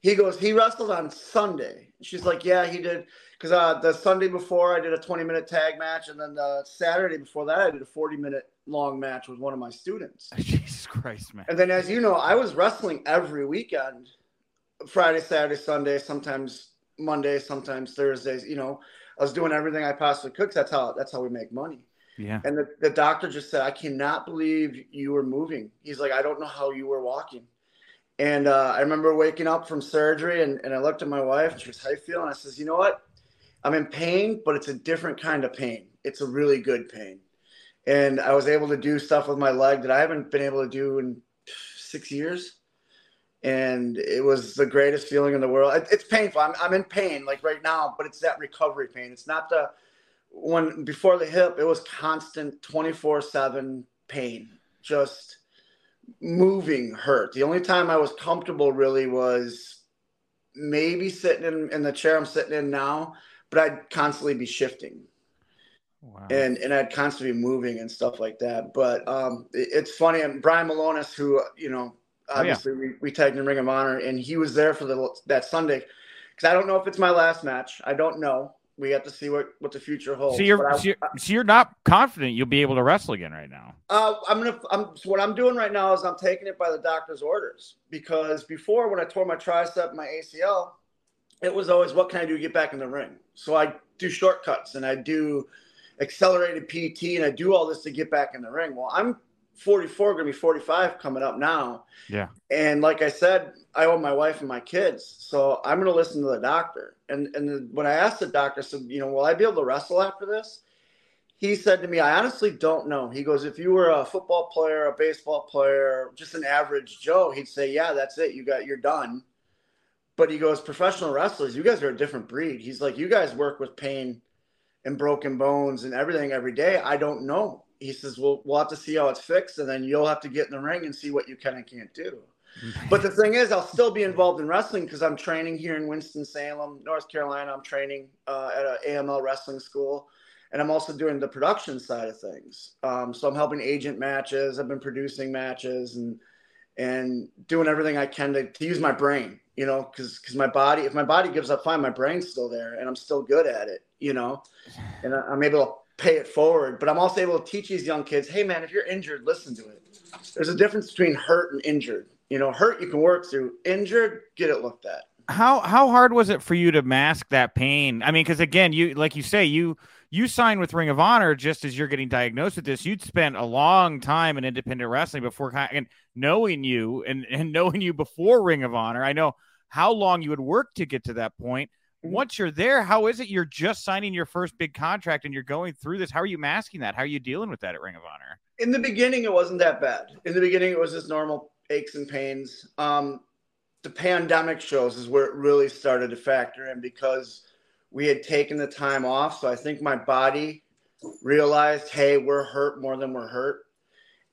He goes, He wrestled on Sunday. She's like, Yeah, he did. Because uh, the Sunday before, I did a 20 minute tag match. And then the Saturday before that, I did a 40 minute long match with one of my students. (laughs) Jesus Christ, man. And then, as you know, I was wrestling every weekend Friday, Saturday, Sunday, sometimes Monday, sometimes Thursdays. You know, I was doing everything I possibly could. that's how that's how we make money. Yeah. And the, the doctor just said, I cannot believe you were moving. He's like, I don't know how you were walking. And uh, I remember waking up from surgery and, and I looked at my wife and she was, How you feeling? I says, You know what? I'm in pain, but it's a different kind of pain. It's a really good pain. And I was able to do stuff with my leg that I haven't been able to do in six years. And it was the greatest feeling in the world. It- It's painful. I'm, I'm in pain like right now, but it's that recovery pain. It's not the when before the hip, it was constant 24 7 pain, just moving hurt. The only time I was comfortable really was maybe sitting in, in the chair I'm sitting in now, but I'd constantly be shifting Wow. and and I'd constantly be moving and stuff like that. But um, it- it's funny. And Brian Milonas, who you know, Oh, yeah. obviously we, we tagged in Ring of Honor, and he was there for the that Sunday. Because I don't know if it's my last match. I don't know. We have to see what what the future holds. so you're, I- so you're so you're not confident you'll be able to wrestle again right now. Uh, I'm gonna. I'm so what I'm doing right now is I'm taking it by the doctor's orders because before when I tore my tricep, my ACL, it was always what can I do to get back in the ring. So I do shortcuts and I do accelerated PT and I do all this to get back in the ring. Well, I'm 44, gonna be 45 coming up now. Yeah. And like I said, I owe my wife and my kids, so I'm gonna listen to the doctor. And and the, when I asked the doctor, I said, you know, will I be able to wrestle after this? he said to me, I honestly don't know. He goes, if you were a football player, a baseball player, just an average Joe, he'd say, yeah, that's it. You got, you're done. But he goes, professional wrestlers, you guys are a different breed. He's like, you guys work with pain and broken bones and everything every day. I don't know. He says, well, we'll have to see how it's fixed. And then you'll have to get in the ring and see what you can and can't do. But the thing is, I'll still be involved in wrestling because I'm training here in Winston-Salem, North Carolina. I'm training uh, at an AML wrestling school and I'm also doing the production side of things. Um, so I'm helping agent matches. I've been producing matches and and doing everything I can to, to use my brain, you know, because because my body, if my body gives up, fine, my brain's still there and I'm still good at it, you know, and I- I'm able to pay it forward. But I'm also able to teach these young kids, hey man, if you're injured, listen to it. There's a difference between hurt and injured. You know, hurt you can work through. Injured, get it looked at. How how hard was it for you to mask that pain? I mean, because again, you like you say, you you signed with Ring of Honor just as you're getting diagnosed with this. You'd spent a long time in independent wrestling before and knowing you and, and knowing you before Ring of Honor. I know how long you would work to get to that point. Once you're there, how is it you're just signing your first big contract and you're going through this? How are you masking that? How are you dealing with that at Ring of Honor? in the beginning it wasn't that bad in the beginning it was just normal aches and pains um, the pandemic shows is where it really started to factor in because we had taken the time off. So I think my body realized, hey, we're hurt more than we're hurt.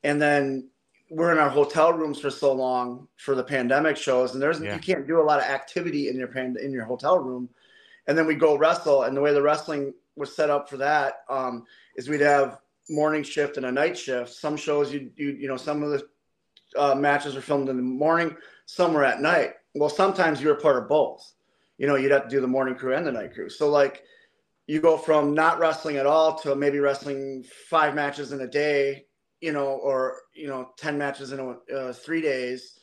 And then we're in our hotel rooms for so long for the pandemic shows, and there's yeah. you can't do a lot of activity in your pan, in your hotel room. And then we go wrestle, and the way the wrestling was set up for that um, is we'd have morning shift and a night shift. Some shows you you you know some of the uh, matches were filmed in the morning, some were at night. Well, sometimes you were part of both. You know, you'd have to do the morning crew and the night crew. So like you go from not wrestling at all to maybe wrestling five matches in a day, you know, or you know, ten matches in a, uh, three days,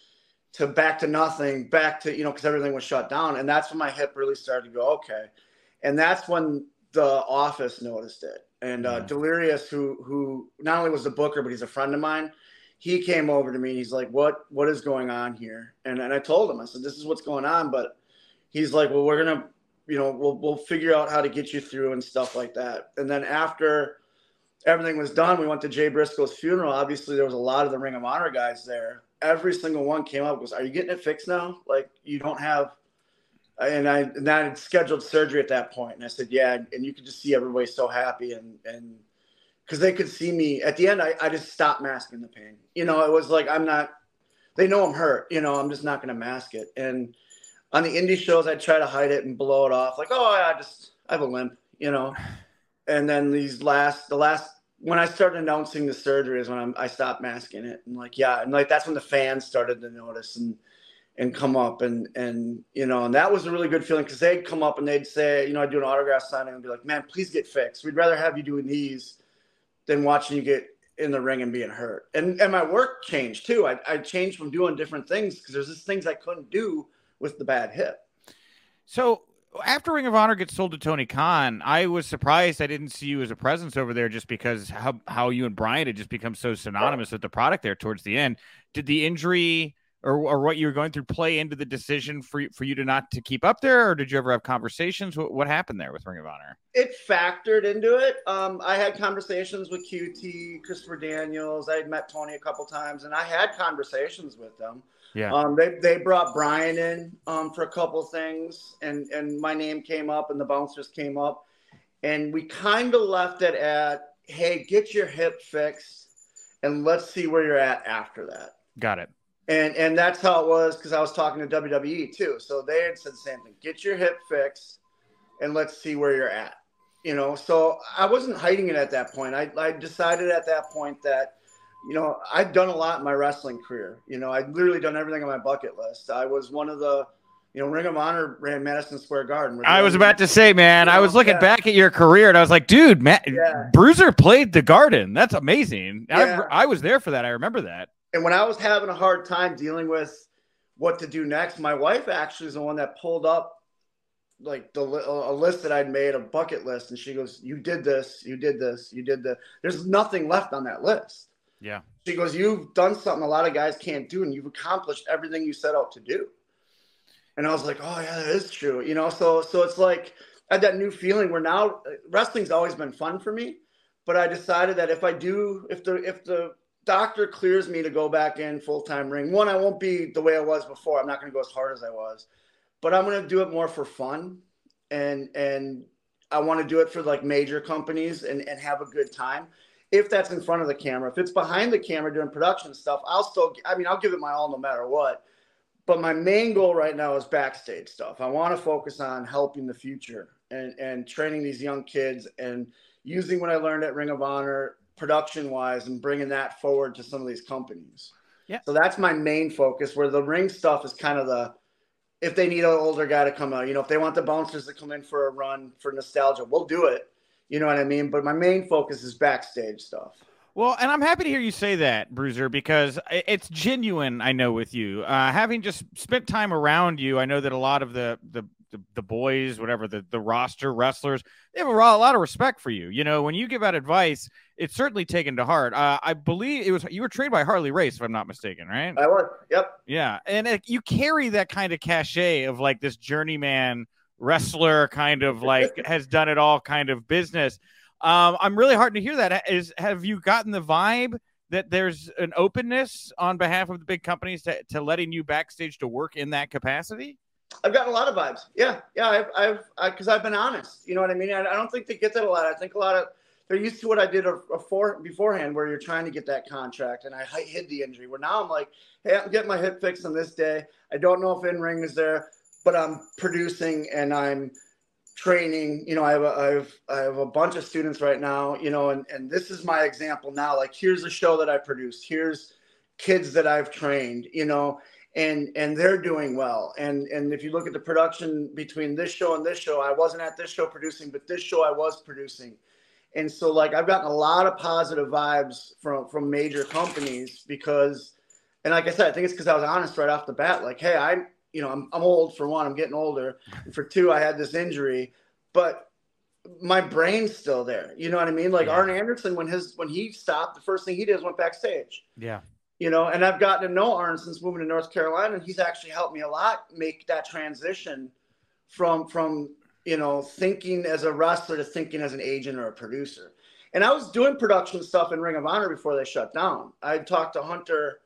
to back to nothing, back to you know, because everything was shut down, and that's when my hip really started to go okay, and that's when the office noticed it, and uh, Delirious, who who not only was the booker but he's a friend of mine, he came over to me. And he's like, "What what is going on here?" And and I told him, I said, "This is what's going on," but he's like, "Well, we're gonna you know, we'll we'll figure out how to get you through and stuff like that. And then after everything was done, we went to Jay Briscoe's funeral. Obviously, there was a lot of the Ring of Honor guys there. Every single one came up was, "Are you getting it fixed now? Like you don't have." And I and I had scheduled surgery at that point, and I said, "Yeah." And you could just see everybody so happy, and and because they could see me at the end, I, I just stopped masking the pain. You know, it was like I'm not. They know I'm hurt. You know, I'm just not going to mask it, and on the indie shows, I try to hide it and blow it off, like, oh, I just I have a limp, you know. And then these last, the last when I started announcing the surgery is when I'm, I stopped masking it, and like, yeah, and like that's when the fans started to notice and and come up and and you know, and that was a really good feeling because they'd come up and they'd say, you know, I'd do an autograph signing and be like, man, please get fixed. We'd rather have you doing these than watching you get in the ring and being hurt. And and my work changed too. I, I changed from doing different things because there's just things I couldn't do with the bad hip. So after Ring of Honor gets sold to Tony Khan, I was surprised I didn't see you as a presence over there just because how, how you and Brian had just become so synonymous with the product there towards the end. Did the injury or, or what you were going through play into the decision for, for you to not to keep up there? Or did you ever have conversations? What, what happened there with Ring of Honor? It factored into it. Um, I had conversations with QT, Christopher Daniels. I had met Tony a couple times and I had conversations with them. Yeah. Um, they, they brought Brian in um, for a couple things, and, and my name came up, and the bouncers came up. And we kind of left it at, hey, get your hip fixed, and let's see where you're at after that. Got it. And and that's how it was because I was talking to WWE too. So they had said the same thing: get your hip fixed, and let's see where you're at. You know, so I wasn't hiding it at that point. I, I decided at that point that you know, I've done a lot in my wrestling career. You know, I've literally done everything on my bucket list. I was one of the, you know, Ring of Honor ran Madison Square Garden. I was about to say, man, I was looking yeah. back at your career and I was like, dude, Matt, yeah. Bruiser played the Garden. That's amazing. Yeah. I, I was there for that. I remember that. And when I was having a hard time dealing with what to do next, my wife actually is the one that pulled up like the a list that I'd made, a bucket list, and she goes, "You did this, you did this, you did the." There's nothing left on that list. Yeah. She goes, You've done something a lot of guys can't do, and you've accomplished everything you set out to do. And I was like, Oh, yeah, that is true. You know, so so it's like I had that new feeling where now uh, wrestling's always been fun for me. But I decided that if I do, if the if the doctor clears me to go back in full time ring, one, I won't be the way I was before. I'm not gonna go as hard as I was. But I'm gonna do it more for fun and and I want to do it for like major companies and, and have a good time if that's in front of the camera. If it's behind the camera doing production stuff, I'll still, I mean, I'll give it my all no matter what. But my main goal right now is backstage stuff. I want to focus on helping the future and, and training these young kids and using what I learned at Ring of Honor production wise and bringing that forward to some of these companies. Yeah. So that's my main focus where the ring stuff is kind of the, if they need an older guy to come out, you know, if they want the bouncers to come in for a run for nostalgia, we'll do it you know what I mean? But my main focus is backstage stuff. Well, and I'm happy to hear you say that, Bruiser, because it's genuine. I know with you, uh, having just spent time around you, I know that a lot of the the the, the boys, whatever the the roster wrestlers, they have a, a, lot of respect for you. You know, when you give out advice, it's certainly taken to heart. Uh, I believe it was you were trained by Harley Race, if I'm not mistaken, right? I was. Yep. Yeah, and it, you carry that kind of cachet of like this journeyman wrestler kind of like (laughs) has done it all kind of business. Um, I'm really hard to hear that. Is have you gotten the vibe that there's an openness on behalf of the big companies to, to letting you backstage to work in that capacity? I've gotten a lot of vibes. Yeah, yeah. I've, I've, because I've been honest. You know what I mean? I, I, don't think they get that a lot. I think a lot of they're used to what I did before beforehand, where you're trying to get that contract, and I hid the injury. Where now I'm like, hey, I'm getting my hip fixed on this day. I don't know if in ring is there, but I'm producing and I'm training. You know, I have a, I have I have a bunch of students right now. You know, and and this is my example now. Like, here's a show that I produced. Here's kids that I've trained. You know, and and they're doing well. And and if you look at the production between this show and this show, I wasn't at this show producing, but this show I was producing. And so like I've gotten a lot of positive vibes from from major companies because and like I said, I think it's because I was honest right off the bat. Like, hey, I'm you know, I'm I'm old for one, I'm getting older. And for two, I had this injury, but my brain's still there. You know what I mean? Like yeah. Arn Anderson, when his when he stopped, the first thing he did was went backstage. Yeah you know, and I've gotten to know Arn since moving to North Carolina, and he's actually helped me a lot make that transition from from you know thinking as a wrestler to thinking as an agent or a producer. And I was doing production stuff in Ring of Honor before they shut down. I talked to Hunter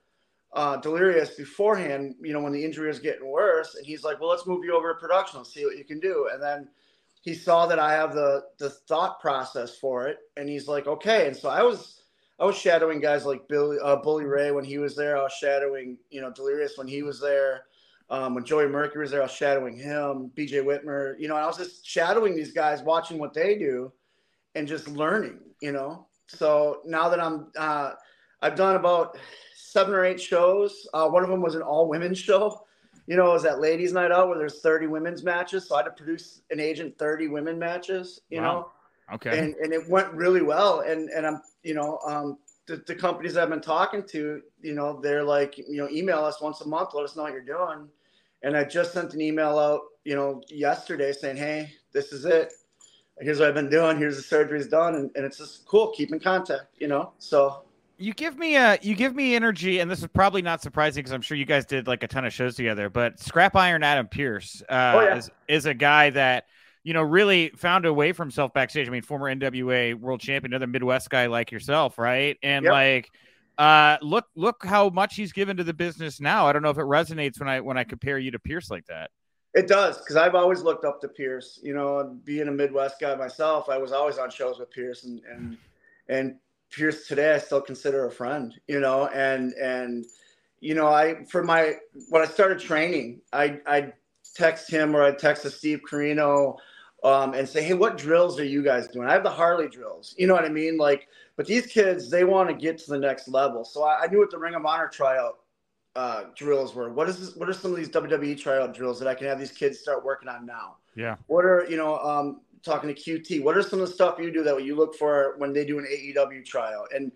uh, Delirious beforehand, you know, when the injury was getting worse, and he's like, "Well, let's move you over to production. Let's see what you can do." And then he saw that I have the the thought process for it, and he's like, "Okay." And so I was I was shadowing guys like Billy uh, Bully Ray when he was there. I was shadowing you know Delirious when he was there. Um, when Joey Mercury was there, I was shadowing him. BJ Whitmer, you know, I was just shadowing these guys, watching what they do, and just learning. You know, so now that I'm, uh, I've done about seven or eight shows. Uh, one of them was an all women's show. You know, it was that ladies' night out where there's 30 women's matches. So I had to produce an agent 30 women matches. You wow. know, Okay. And and it went really well. And and I'm you know um the, the companies I've been talking to, you know, they're like, you know, email us once a month, let us know what you're doing. And I just sent an email out, you know, yesterday saying, hey, this is it. Here's what I've been doing. Here's the surgery's done, and, and it's just cool. Keep in contact, you know. So you give me a you give me energy, and this is probably not surprising because I'm sure you guys did like a ton of shows together. But Scrap Iron Adam Pearce uh, oh, yeah. is is a guy that you know, really found a way for himself backstage. I mean, former NWA world champion, another Midwest guy like yourself, right? And yep. like, uh, look, look how much he's given to the business now. I don't know if it resonates when I when I compare you to Pearce like that. It does because I've always looked up to Pearce. You know, being a Midwest guy myself, I was always on shows with Pearce, and and and Pearce today I still consider a friend. You know, and and you know, I for my when I started training, I I text him or I text Steve Corino, um, and say, hey, what drills are you guys doing? I have the Harley drills. You know what I mean? Like, but these kids, they want to get to the next level. So I, I knew what the Ring of Honor tryout uh, drills were. What is this, what are some of these WWE tryout drills that I can have these kids start working on now? Yeah. What are you know um, talking to QT? What are some of the stuff you do that you look for when they do an AEW trial? And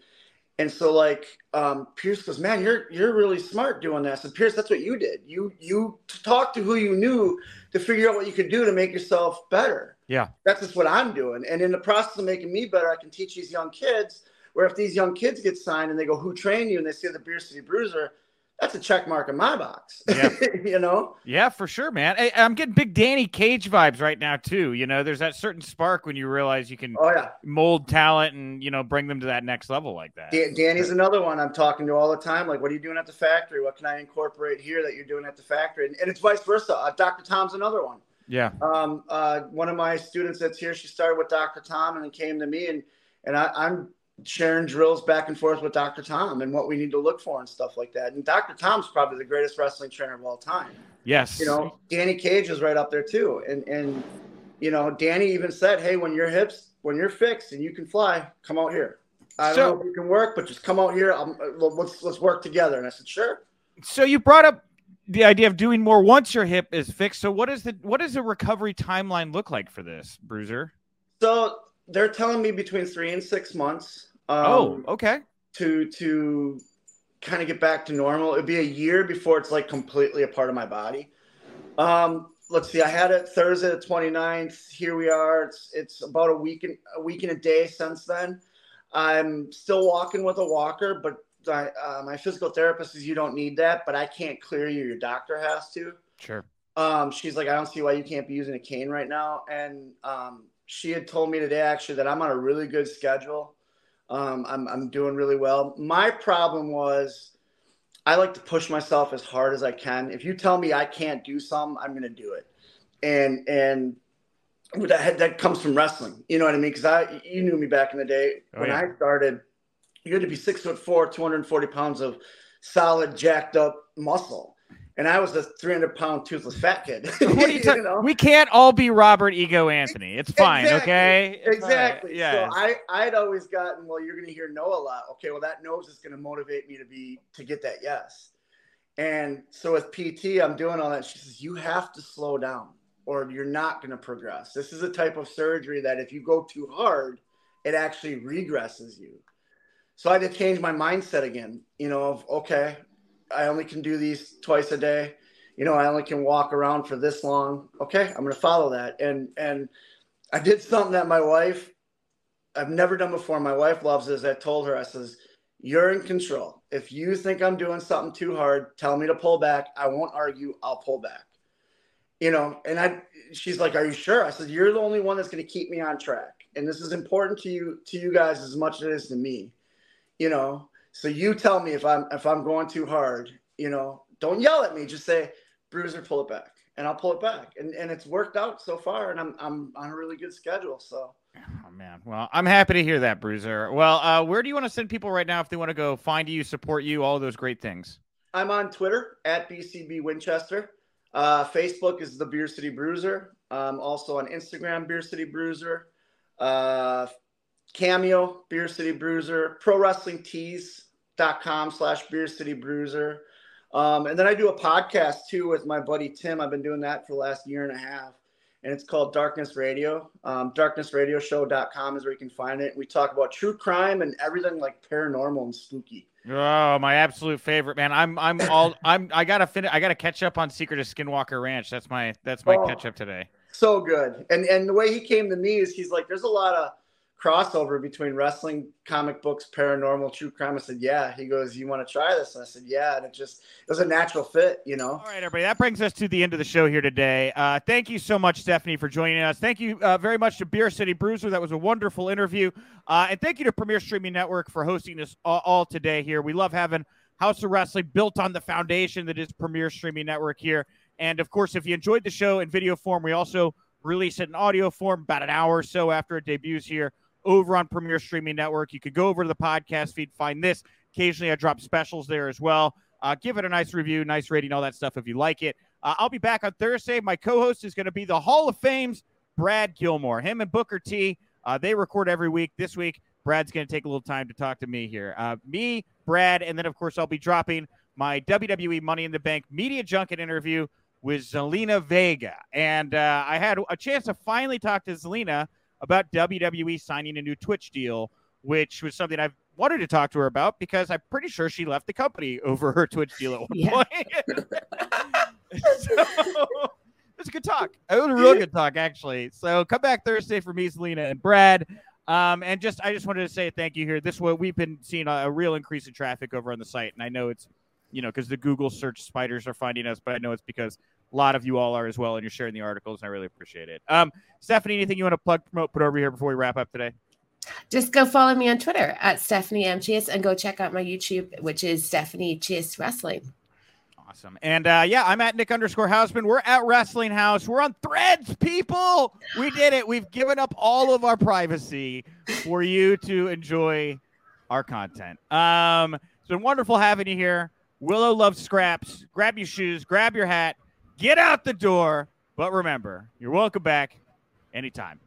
and so like um, Pearce goes, man, you're you're really smart doing that. So Pearce, that's what you did. You you talked to who you knew to figure out what you could do to make yourself better. Yeah, that's just what I'm doing. And in the process of making me better, I can teach these young kids. Where if these young kids get signed and they go, who trained you? And they see the Beer City Bruiser, that's a check mark in my box. Yeah. (laughs) you know? Yeah, for sure, man. I, am getting big Danny Cage vibes right now, too. You know, there's that certain spark when you realize you can oh, yeah. mold talent and, you know, bring them to that next level like that. Danny's another one I'm talking to all the time. Like, what are you doing at the factory? What can I incorporate here that you're doing at the factory? And, and it's vice versa. Uh, Dr. Tom's another one. Yeah. Um, uh, one of my students that's here, she started with Dr. Tom and then came to me and, and I, I'm sharing drills back and forth with Dr. Tom and what we need to look for and stuff like that. And Dr. Tom's probably the greatest wrestling trainer of all time. Yes. You know, Danny Cage is right up there too. And and you know, Danny even said, "Hey, when your hips, when you're fixed and you can fly, come out here. I don't know if you can work, but just come out here. I'm, let's let's work together." And I said, "Sure." So you brought up the idea of doing more once your hip is fixed. So what is the what does the recovery timeline look like for this, Bruiser? So they're telling me between three and six months. Um, oh, okay. To to kind of get back to normal. It'd be a year before it's like completely a part of my body. Um, let's see. I had it Thursday the 29th. Here we are. It's it's about a week and a week and a day since then. I'm still walking with a walker, but I, uh, my physical therapist says you don't need that, but I can't clear you. Your doctor has to. Sure. Um, she's like, I don't see why you can't be using a cane right now. And um, she had told me today actually that I'm on a really good schedule. Um, I'm, I'm doing really well. My problem was I like to push myself as hard as I can. If you tell me I can't do something, I'm going to do it. And and that that comes from wrestling. You know what I mean? Because I you knew me back in the day Oh, when yeah. I started. You had to be six foot four, 240 pounds of solid, jacked up muscle, and I was a 300 pound toothless fat kid. (laughs) What are you (laughs) You know? we can't all be Robert Ego Anthony. It's fine, Exactly. okay? It's right. Exactly. Yes. So I I'd always gotten well. You're going to hear no a lot. Okay. Well, that nose is going to motivate me to be to get that yes. And so with PT, I'm doing all that. She says you have to slow down, or you're not going to progress. This is a type of surgery that if you go too hard, it actually regresses you. So I had to change my mindset again. You know, of okay, I only can do these twice a day. You know, I only can walk around for this long. Okay, I'm going to follow that. And and I did something that my wife I've never done before. My wife loves this. I told her, I says, You're in control. If you think I'm doing something too hard, tell me to pull back. I won't argue. I'll pull back. You know, and I she's like, Are you sure? I said, You're the only one that's gonna keep me on track. And this is important to you to you guys as much as it is to me. You know, so you tell me if I'm if I'm going too hard, you know, don't yell at me. Just say, Bruiser, pull it back. And I'll pull it back. And and it's worked out so far and I'm I'm on a really good schedule. So Oh man. Well, I'm happy to hear that, Bruiser. Well, uh, where do you want to send people right now if they want to go find you, support you, all those great things? I'm on Twitter at BCB Winchester. Uh, Facebook is the Beer City Bruiser. Um, also on Instagram, Beer City Bruiser. Uh, Cameo, Beer City Bruiser. Pro Wrestling Tees.com slash Beer City Bruiser. Um, and then I do a podcast too with my buddy Tim. I've been doing that for the last year and a half. And it's called Darkness Radio. Um, darknessradioshow.com is where you can find it. We talk about true crime and everything like paranormal and spooky. Oh, my absolute favorite, man. I'm I'm all (coughs) I'm I gotta finish I gotta catch up on Secret of Skinwalker Ranch. That's my that's my Oh. catch up today. so good. And and the way he came to me is he's like, there's a lot of crossover between wrestling, comic books, paranormal, true crime. I said, yeah. He goes, you want to try this? And I said, yeah. And it just it was a natural fit, you know. All right, everybody. That brings us to the end of the show here today. Uh, thank you so much, Stephanie, for joining us. Thank you uh, very much to Beer City Bruiser. That was a wonderful interview. Uh, and thank you to Premier Streaming Network for hosting us all, all today here. We love having Haus of Wrestling built on the foundation that is Premier Streaming Network here. And of course, if you enjoyed the show in video form, we also release it in audio form about an hour or so after it debuts here over on Premier Streaming Network. You could go over to the podcast feed, find this. Occasionally, I drop specials there as well. Uh, give it a nice review, nice rating, all that stuff if you like it. Uh, I'll be back on Thursday. My co-host is going to be the Hall of Fame's Brad Gilmore. Him and Booker T. Uh, they record every week. This week, Brad's going to take a little time to talk to me here. Uh, me, Brad, and then of course I'll be dropping my WWE Money in the Bank media junket interview with Zelina Vega. And uh, I had a chance to finally talk to Zelina about WWE signing a new Twitch deal, which was something I've wanted to talk to her about because I'm pretty sure she left the company over her Twitch deal at one Yeah. point. (laughs) so, it was a good talk. It was a real good talk, actually. So come back Thursday for me, Zelina, and Brad. Um, and just I just wanted to say thank you here. This what we've been seeing a, a real increase in traffic over on the site, and I know it's you know because the Google search spiders are finding us, but I know it's because a lot of you all are as well, and you're sharing the articles, and I really appreciate it. Um, Stephanie, anything you want to plug, promote, put over here before we wrap up today? Just go follow me on Twitter at Stephanie M. And go check out my YouTube, which is Stephanie Chase Wrestling. Awesome. And uh, yeah, I'm at Nick underscore Hausman. We're at Wrestling House. We're on threads, people. We did it. We've given up all of our privacy for you to enjoy our content. Um, it's been wonderful having you here. Willow loves scraps. Grab your shoes, grab your hat, get out the door. But remember, you're welcome back anytime.